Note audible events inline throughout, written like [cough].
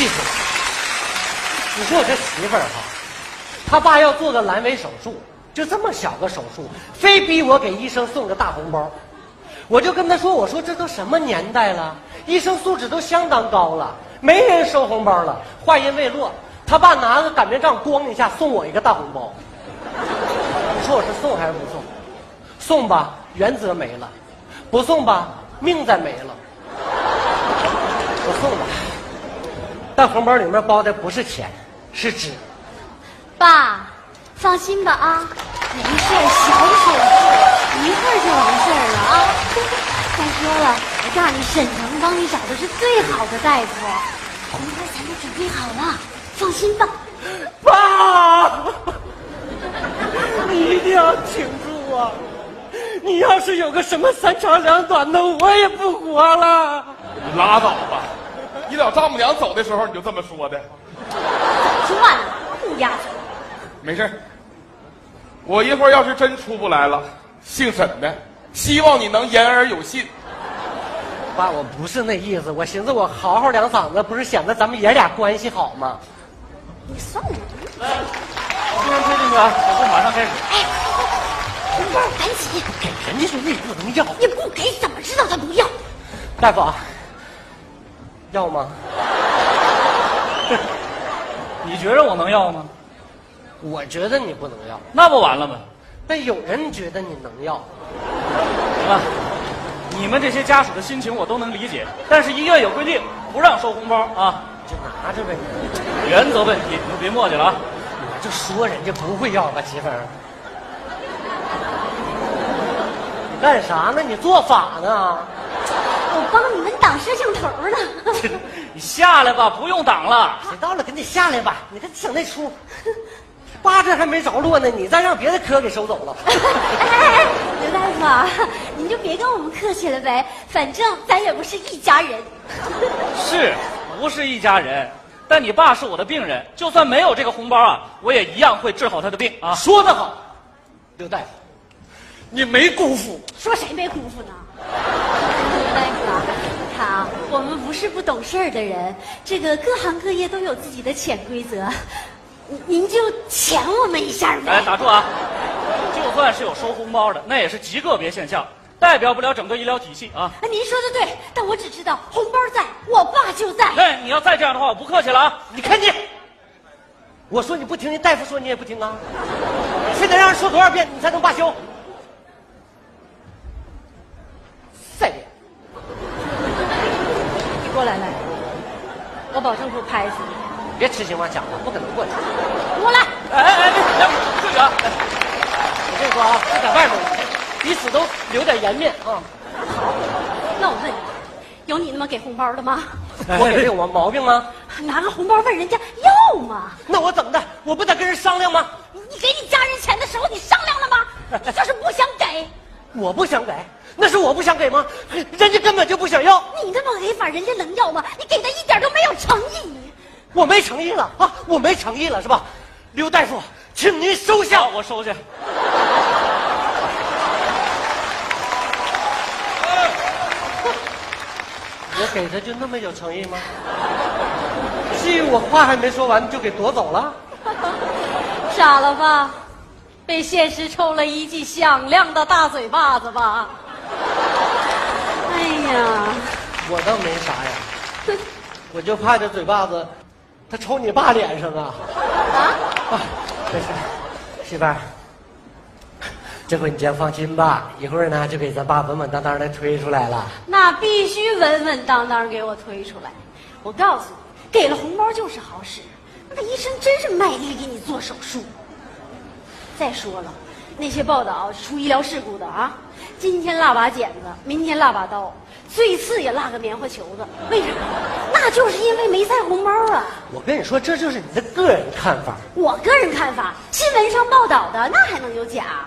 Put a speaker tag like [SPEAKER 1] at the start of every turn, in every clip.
[SPEAKER 1] 气死我！你说我这媳妇儿哈，她爸要做个阑尾手术，就这么小个手术，非逼我给医生送个大红包。我就跟他说：“我说这都什么年代了，医生素质都相当高了，没人收红包了。”话音未落，他爸拿个擀面杖咣一下送我一个大红包。你说我是送还是不送？送吧，原则没了；不送吧，命再没了。我送吧，但红包里面包的不是钱，是纸。
[SPEAKER 2] 爸，放心吧啊，没事，小手术，一会儿就完事儿了啊。再说了，我告诉你，沈腾帮你找的是最好的大夫，红包咱都准备好了，放心吧。
[SPEAKER 1] 爸，你一定要挺住啊！你要是有个什么三长两短的，我也不活了。
[SPEAKER 3] 你拉倒吧！你老丈母娘走的时候你就这么说的。
[SPEAKER 2] 算了，不压嘴。
[SPEAKER 3] 没事我一会儿要是真出不来了，姓沈的，希望你能言而有信。
[SPEAKER 1] 爸，我不是那意思，我寻思我嚎嚎两嗓子，不是显得咱们爷俩关系好吗？
[SPEAKER 2] 你送我，
[SPEAKER 4] 突然推进去啊！手术马上开始。
[SPEAKER 2] 哎红包赶紧，
[SPEAKER 1] 给人家说那不能要。
[SPEAKER 2] 你不给怎么知道他不要？
[SPEAKER 1] 大夫啊，要吗？[laughs]
[SPEAKER 4] 你觉着我能要吗？
[SPEAKER 1] 我觉得你不能要，
[SPEAKER 4] 那不完了吗？
[SPEAKER 1] 那有人觉得你能要。
[SPEAKER 4] 行吧，你们这些家属的心情我都能理解，但是医院有规定，不让收红包啊，
[SPEAKER 1] 就拿着呗。
[SPEAKER 4] 原则问题，你就别磨叽了啊。
[SPEAKER 1] 我就说人家不会要吧，媳妇儿。你干啥呢？你做法呢？
[SPEAKER 2] 我帮你们挡摄像头呢。[laughs]
[SPEAKER 4] 你下来吧，不用挡了。
[SPEAKER 1] 谁到了，赶紧下来吧！你看整那出，八字还没着落呢，你再让别的科给收走了。
[SPEAKER 2] 哎 [laughs] 哎哎，刘大夫啊，您就别跟我们客气了呗，反正咱也不是一家人。[laughs]
[SPEAKER 4] 是不是一家人？但你爸是我的病人，就算没有这个红包啊，我也一样会治好他的病啊。
[SPEAKER 1] 说得好，刘大夫，你没辜负。
[SPEAKER 2] 说谁没辜负呢？刘大夫啊，你看啊，我们不是不懂事儿的人，这个各行各业都有自己的潜规则，您您就潜我们一下
[SPEAKER 4] 哎，
[SPEAKER 2] 呗。
[SPEAKER 4] 打住啊！就算是有收红包的，那也是极个别现象，代表不了整个医疗体系啊。
[SPEAKER 2] 啊，您说的对，但我只知道红包在，我爸就在。
[SPEAKER 4] 哎，你要再这样的话，我不客气了啊！
[SPEAKER 1] 你看你，我说你不听，大夫说你也不听啊！非得让人说多少遍你才能罢休？再练。
[SPEAKER 2] 你过来来，我保证不拍死你。
[SPEAKER 1] 别痴心妄想了，不可能过去。
[SPEAKER 2] 过来，
[SPEAKER 4] 哎哎哎，别不至于啊！
[SPEAKER 1] 我跟你说啊，就在外面，彼此都留点颜面啊。
[SPEAKER 2] 好那我问你，有你那么给红包的吗？
[SPEAKER 1] 我给有毛毛病吗？
[SPEAKER 2] 拿个红包问人家要吗？
[SPEAKER 1] 那我怎么的？我不得跟人商量吗？
[SPEAKER 2] 你给你家人钱的时候，你商量了吗？你就是不想给，
[SPEAKER 1] 我不想给，那是我不想给吗？人家根本就不想要，
[SPEAKER 2] 你那么给法，人家能要吗？你给的一点都没有诚意。
[SPEAKER 1] 我没诚意了啊！我没诚意了是吧？刘大夫，请您收下，。
[SPEAKER 4] 我收下。[laughs]
[SPEAKER 1] 我给他就那么有诚意吗？至于我话还没说完就给夺走了？[laughs]
[SPEAKER 2] 傻了吧？被现实抽了一记响亮的大嘴巴子吧？哎呀，
[SPEAKER 1] 我倒没啥呀，我就怕这嘴巴子，他抽你爸脸上啊！
[SPEAKER 2] 啊！
[SPEAKER 1] 啊，没事，媳妇儿，这回你先放心吧，一会儿呢就给咱爸稳稳当当的推出来了。
[SPEAKER 2] 那必须稳稳当当给我推出来。我告诉你，给了红包就是好使。那医生真是卖力给你做手术。再说了，那些报道出医疗事故的啊，今天落把剪子，明天落把刀，最次也落个棉花球子，为啥？那就是因为没塞红包啊。
[SPEAKER 1] 我跟你说，这就是你的个人看法。
[SPEAKER 2] 我个人看法，新闻上报道的那还能有假？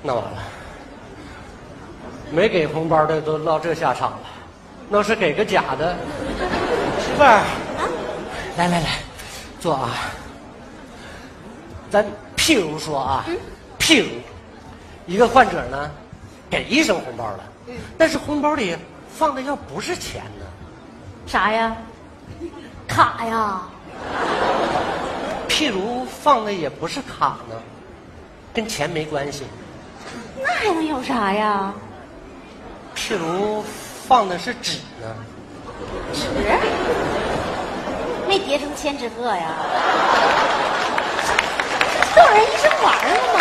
[SPEAKER 1] 那完了，没给红包的都落这下场了，那是给个假的。媳妇儿，来来来，坐啊。咱譬如说啊，譬如一个患者呢，给医生红包了，但是红包里放的要不是钱呢，
[SPEAKER 2] 啥呀？卡呀。
[SPEAKER 1] 譬如放的也不是卡呢，跟钱没关系。
[SPEAKER 2] 那还能有啥呀？
[SPEAKER 1] 譬如放的是纸呢，
[SPEAKER 2] 纸？没叠成千纸鹤呀？逗人医生玩了吗？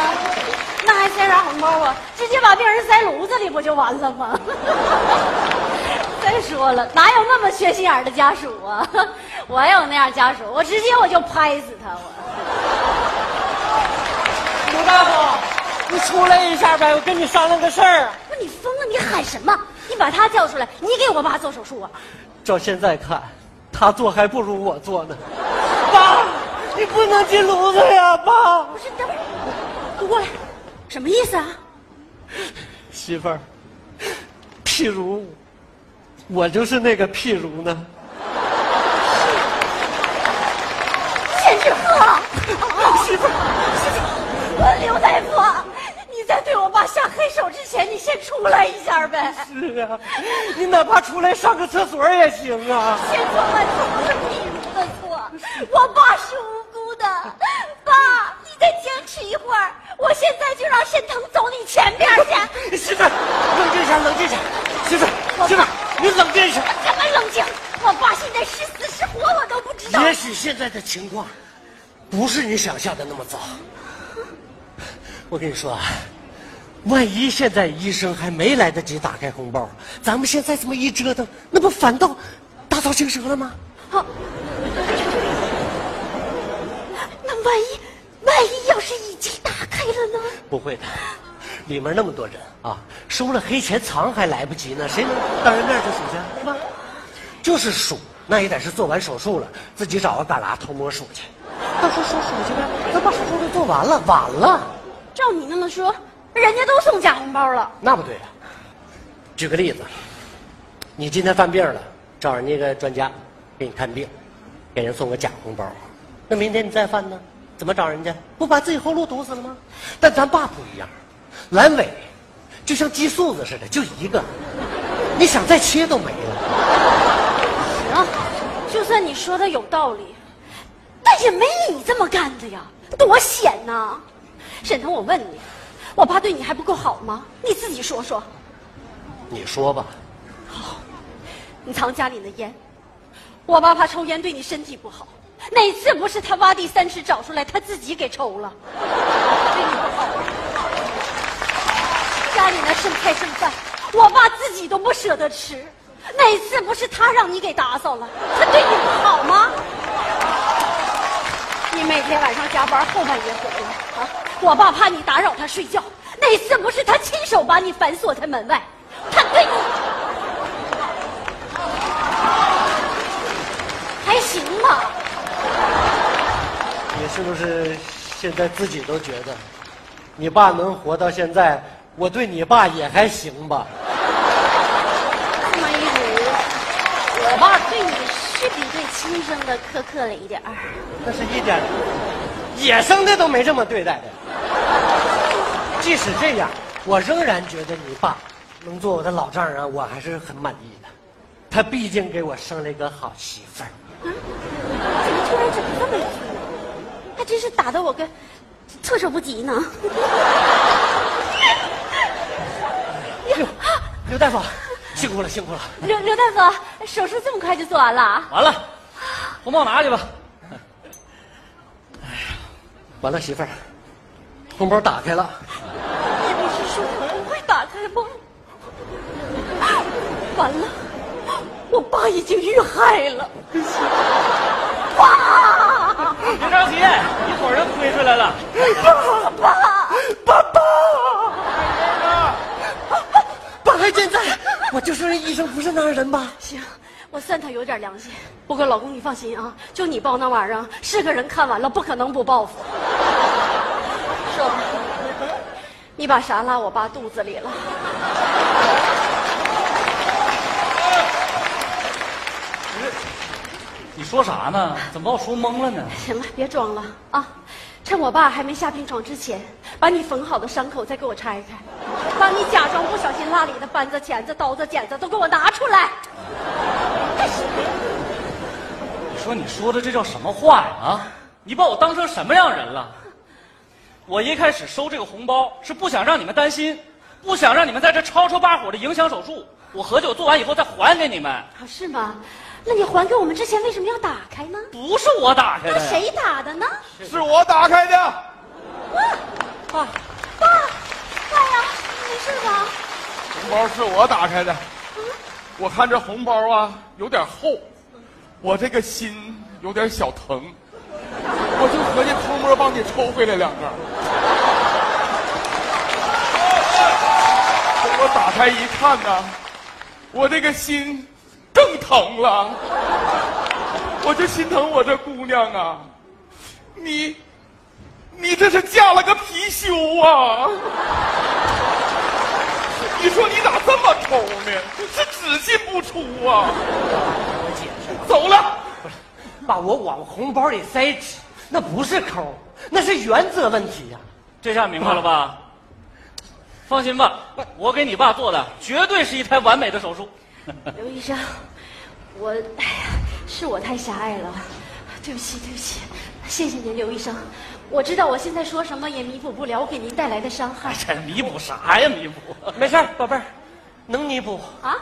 [SPEAKER 2] 那还塞啥红包啊？直接把病人塞炉子里不就完了吗？再说了，哪有那么缺心眼的家属啊？我要有那样家属，我直接我就拍死他！我
[SPEAKER 1] 刘大夫，你出来一下呗，我跟你商量个事儿。
[SPEAKER 2] 不是你疯了？你喊什么？你把他叫出来，你给我爸做手术啊？
[SPEAKER 1] 照现在看，他做还不如我做呢。爸，你不能进炉子呀，爸。
[SPEAKER 2] 不是，等会儿，过来，什么意思啊？
[SPEAKER 1] 媳妇儿，譬如，我就是那个譬如呢。
[SPEAKER 2] 千纸鹤，媳妇儿，我刘大夫，你在对我爸下黑手之前，你先出来一下呗。
[SPEAKER 1] 是啊，你哪怕出来上个厕所也行啊。
[SPEAKER 2] 千错万错不是譬如的错，我爸是无再坚持一会儿，我现在就让沈腾走你前边去。[laughs]
[SPEAKER 1] 媳妇儿，冷静一下，冷静一下。媳妇儿，媳妇儿，你冷静一下。
[SPEAKER 2] 怎么冷静？我爸现在是死是活我都不知道。
[SPEAKER 1] 也许现在的情况，不是你想象的那么糟。我跟你说啊，万一现在医生还没来得及打开红包，咱们现在这么一折腾，那不反倒打草惊蛇了吗？
[SPEAKER 2] 好，[laughs] 那万一了呢？
[SPEAKER 1] 不会的，里面那么多人啊，收了黑钱藏还来不及呢，谁能当着面就数去，对吧？就是数，那也得是做完手术了，自己找个旮旯偷摸数去。到时候数数去呗，咱把手术都做完了，晚了。
[SPEAKER 2] 照你那么说，人家都送假红包了。
[SPEAKER 1] 那不对呀、举个例子，你今天犯病了，找人家个专家给你看病，给人送个假红包，那明天你再犯呢，怎么找人家？不把自己后路堵死了吗？但咱爸不一样，阑尾就像鸡素子似的，就一个，你想再切都没了。
[SPEAKER 2] 行，就算你说的有道理，但也没你这么干的呀，多险呐！沈腾，我问你，我爸对你还不够好吗？你自己说说。
[SPEAKER 1] 你说吧，好
[SPEAKER 2] 你藏家里的烟，我爸怕抽烟对你身体不好。哪次不是他挖地三尺找出来，他自己给抽了，对你不好。家里那剩菜剩饭，我爸自己都不舍得吃，哪次不是他让你给打扫了？他对你不好吗？你每天晚上加班后半夜回来啊，我爸怕你打扰他睡觉，哪次不是他亲手把你反锁在门外？他对你。还行吧，
[SPEAKER 1] 你是不是现在自己都觉得，你爸能活到现在，我对你爸也还行吧？
[SPEAKER 2] 这么一捋，我爸对你是比对亲生的苛刻了一点儿。
[SPEAKER 1] 那是一点野生的都没这么对待的。即使这样，我仍然觉得你爸能做我的老丈人，我还是很满意的。他毕竟给我生了一个好媳妇儿。
[SPEAKER 2] 怎么突然整这是打的我个措手不及呢。
[SPEAKER 1] 刘刘大夫，辛苦了，辛苦了。
[SPEAKER 2] 刘刘大夫，手术这么快就做完了啊？
[SPEAKER 4] 完了，红包拿去吧。
[SPEAKER 1] 哎完了，媳妇儿，红包打开了。
[SPEAKER 2] 你不是说不会打开吗？完了，我爸已经遇害了。爸，
[SPEAKER 4] 别着急，一会儿就推出来了。
[SPEAKER 2] 爸，
[SPEAKER 1] 爸爸，爸爸爸还健在，我就说这医生不是那样人吧？
[SPEAKER 2] 行，我算他有点良心。不过老公你放心啊，就你报那玩意儿，是个人看完了不可能不报复。[laughs] 说吧，你把啥拉我爸肚子里了？
[SPEAKER 4] 你说啥呢？怎么把我说懵了呢？
[SPEAKER 2] 行了，别装了啊！趁我爸还没下病床之前，把你缝好的伤口再给我拆开，把你假装不小心落里的扳子、钳子、刀子、剪子都给我拿出来。
[SPEAKER 4] 你说你说的这叫什么话呀？啊，你把我当成什么样人了？我一开始收这个红包是不想让你们担心，不想让你们在这吵吵把火的影响手术。我合计我做完以后再还给你们。
[SPEAKER 2] 啊，是吗？那你还给我们之前为什么要打开呢？
[SPEAKER 4] 不是我打开的，
[SPEAKER 2] 那谁打的呢？
[SPEAKER 3] 是我打开的。
[SPEAKER 2] 爸，爸呀，没事吧？
[SPEAKER 3] 红包是我打开的，我看这红包啊有点厚，我这个心有点小疼，我就合计偷摸帮你抽回来两个。等我打开一看呢，我这个心更疼了，我就心疼我这姑娘啊，你，你这是嫁了个貔貅啊！你说你咋这么抠呢？是只进不出啊！
[SPEAKER 1] 我解释，
[SPEAKER 3] 走了，
[SPEAKER 1] 把，我往红包里塞纸，那不是抠，那是原则问题呀、
[SPEAKER 4] 这下明白了吧？放心吧，我给你爸做的绝对是一台完美的手术。
[SPEAKER 2] 刘医生，我哎呀，是我太狭隘了，对不起，对不起，谢谢您，刘医生。我知道我现在说什么也弥补不了我给您带来的伤害
[SPEAKER 4] 这弥补啥呀？弥补？[laughs]
[SPEAKER 1] 没事儿，宝贝儿，能弥补。
[SPEAKER 2] 啊！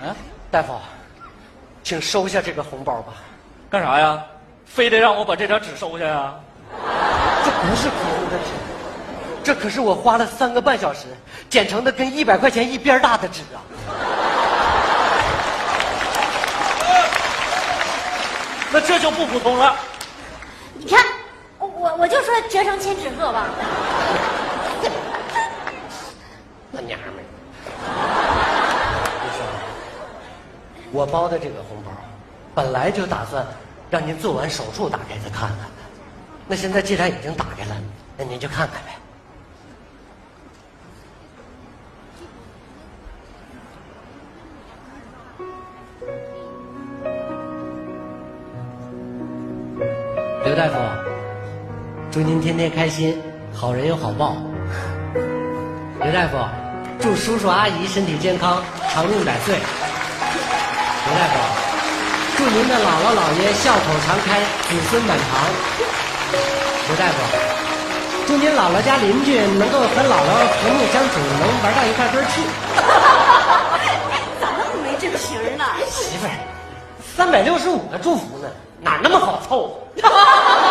[SPEAKER 4] 啊，
[SPEAKER 1] 大夫，请收下这个红包吧，
[SPEAKER 4] 干啥呀？非得让我把这张纸收下呀？
[SPEAKER 1] 这不是普通的纸，这可是我花了三个半小时剪成的跟一百块钱一边大的纸啊！
[SPEAKER 4] 那这就不普通了。
[SPEAKER 2] 你看，我我我就说折成千纸鹤吧。
[SPEAKER 1] 那娘们儿，医生，我包的这个红包，本来就打算让您做完手术打开再看看。那现在既然已经打开了，那您就看看呗。刘大夫，祝您天天开心，好人有好报。刘大夫，祝叔叔阿姨身体健康，长命百岁。刘大夫，祝您的姥姥姥爷笑口常开，子孙满堂。刘大夫，祝您姥姥家邻居能够和姥姥和睦相处，能玩到一块堆儿去。
[SPEAKER 2] 咋那么没正形呢？
[SPEAKER 1] 媳妇儿，三百六十五个祝福呢，哪那么好凑哈哈哈？